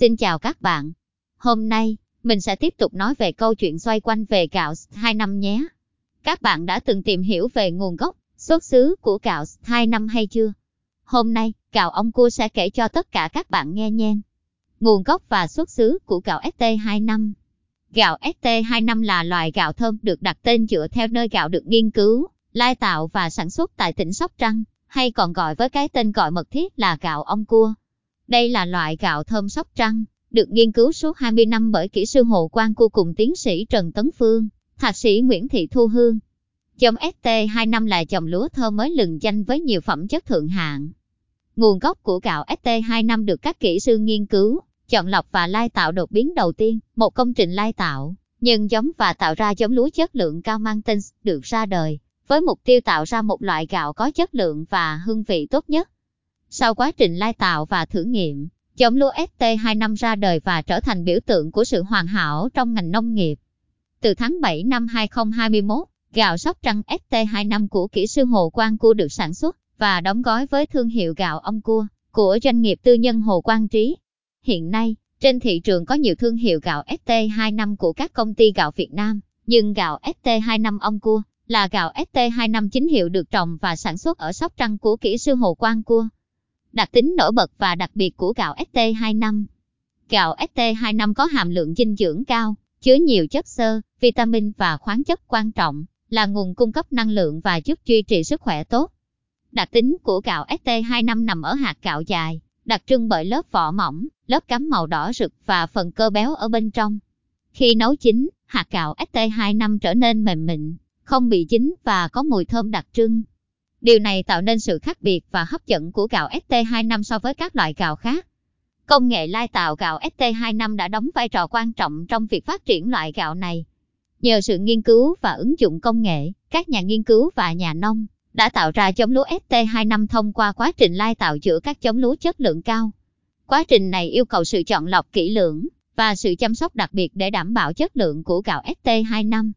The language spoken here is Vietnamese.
Xin chào các bạn. Hôm nay, mình sẽ tiếp tục nói về câu chuyện xoay quanh về gạo 2 năm nhé. Các bạn đã từng tìm hiểu về nguồn gốc, xuất xứ của gạo 2 năm hay chưa? Hôm nay, gạo ông cua sẽ kể cho tất cả các bạn nghe nha. Nguồn gốc và xuất xứ của gạo ST25 Gạo ST25 là loại gạo thơm được đặt tên dựa theo nơi gạo được nghiên cứu, lai tạo và sản xuất tại tỉnh Sóc Trăng, hay còn gọi với cái tên gọi mật thiết là gạo ông cua. Đây là loại gạo thơm Sóc Trăng, được nghiên cứu suốt 20 năm bởi kỹ sư Hồ Quang Cu cùng tiến sĩ Trần Tấn Phương, thạc sĩ Nguyễn Thị Thu Hương. Dòng ST25 là dòng lúa thơm mới lừng danh với nhiều phẩm chất thượng hạng. Nguồn gốc của gạo ST25 được các kỹ sư nghiên cứu, chọn lọc và lai tạo đột biến đầu tiên, một công trình lai tạo, nhân giống và tạo ra giống lúa chất lượng cao mang tên được ra đời, với mục tiêu tạo ra một loại gạo có chất lượng và hương vị tốt nhất. Sau quá trình lai tạo và thử nghiệm, giống lúa ST25 ra đời và trở thành biểu tượng của sự hoàn hảo trong ngành nông nghiệp. Từ tháng 7 năm 2021, gạo sóc trăng ST25 của kỹ sư Hồ Quang Cua được sản xuất và đóng gói với thương hiệu gạo ông cua của doanh nghiệp tư nhân Hồ Quang Trí. Hiện nay, trên thị trường có nhiều thương hiệu gạo ST25 của các công ty gạo Việt Nam, nhưng gạo ST25 ông cua là gạo ST25 chính hiệu được trồng và sản xuất ở Sóc Trăng của kỹ sư Hồ Quang Cua. Đặc tính nổi bật và đặc biệt của gạo ST25 Gạo ST25 có hàm lượng dinh dưỡng cao, chứa nhiều chất xơ, vitamin và khoáng chất quan trọng, là nguồn cung cấp năng lượng và giúp duy trì sức khỏe tốt. Đặc tính của gạo ST25 nằm ở hạt gạo dài, đặc trưng bởi lớp vỏ mỏng, lớp cắm màu đỏ rực và phần cơ béo ở bên trong. Khi nấu chín, hạt gạo ST25 trở nên mềm mịn, không bị chín và có mùi thơm đặc trưng. Điều này tạo nên sự khác biệt và hấp dẫn của gạo ST25 so với các loại gạo khác. Công nghệ lai tạo gạo ST25 đã đóng vai trò quan trọng trong việc phát triển loại gạo này. Nhờ sự nghiên cứu và ứng dụng công nghệ, các nhà nghiên cứu và nhà nông đã tạo ra giống lúa ST25 thông qua quá trình lai tạo giữa các giống lúa chất lượng cao. Quá trình này yêu cầu sự chọn lọc kỹ lưỡng và sự chăm sóc đặc biệt để đảm bảo chất lượng của gạo ST25.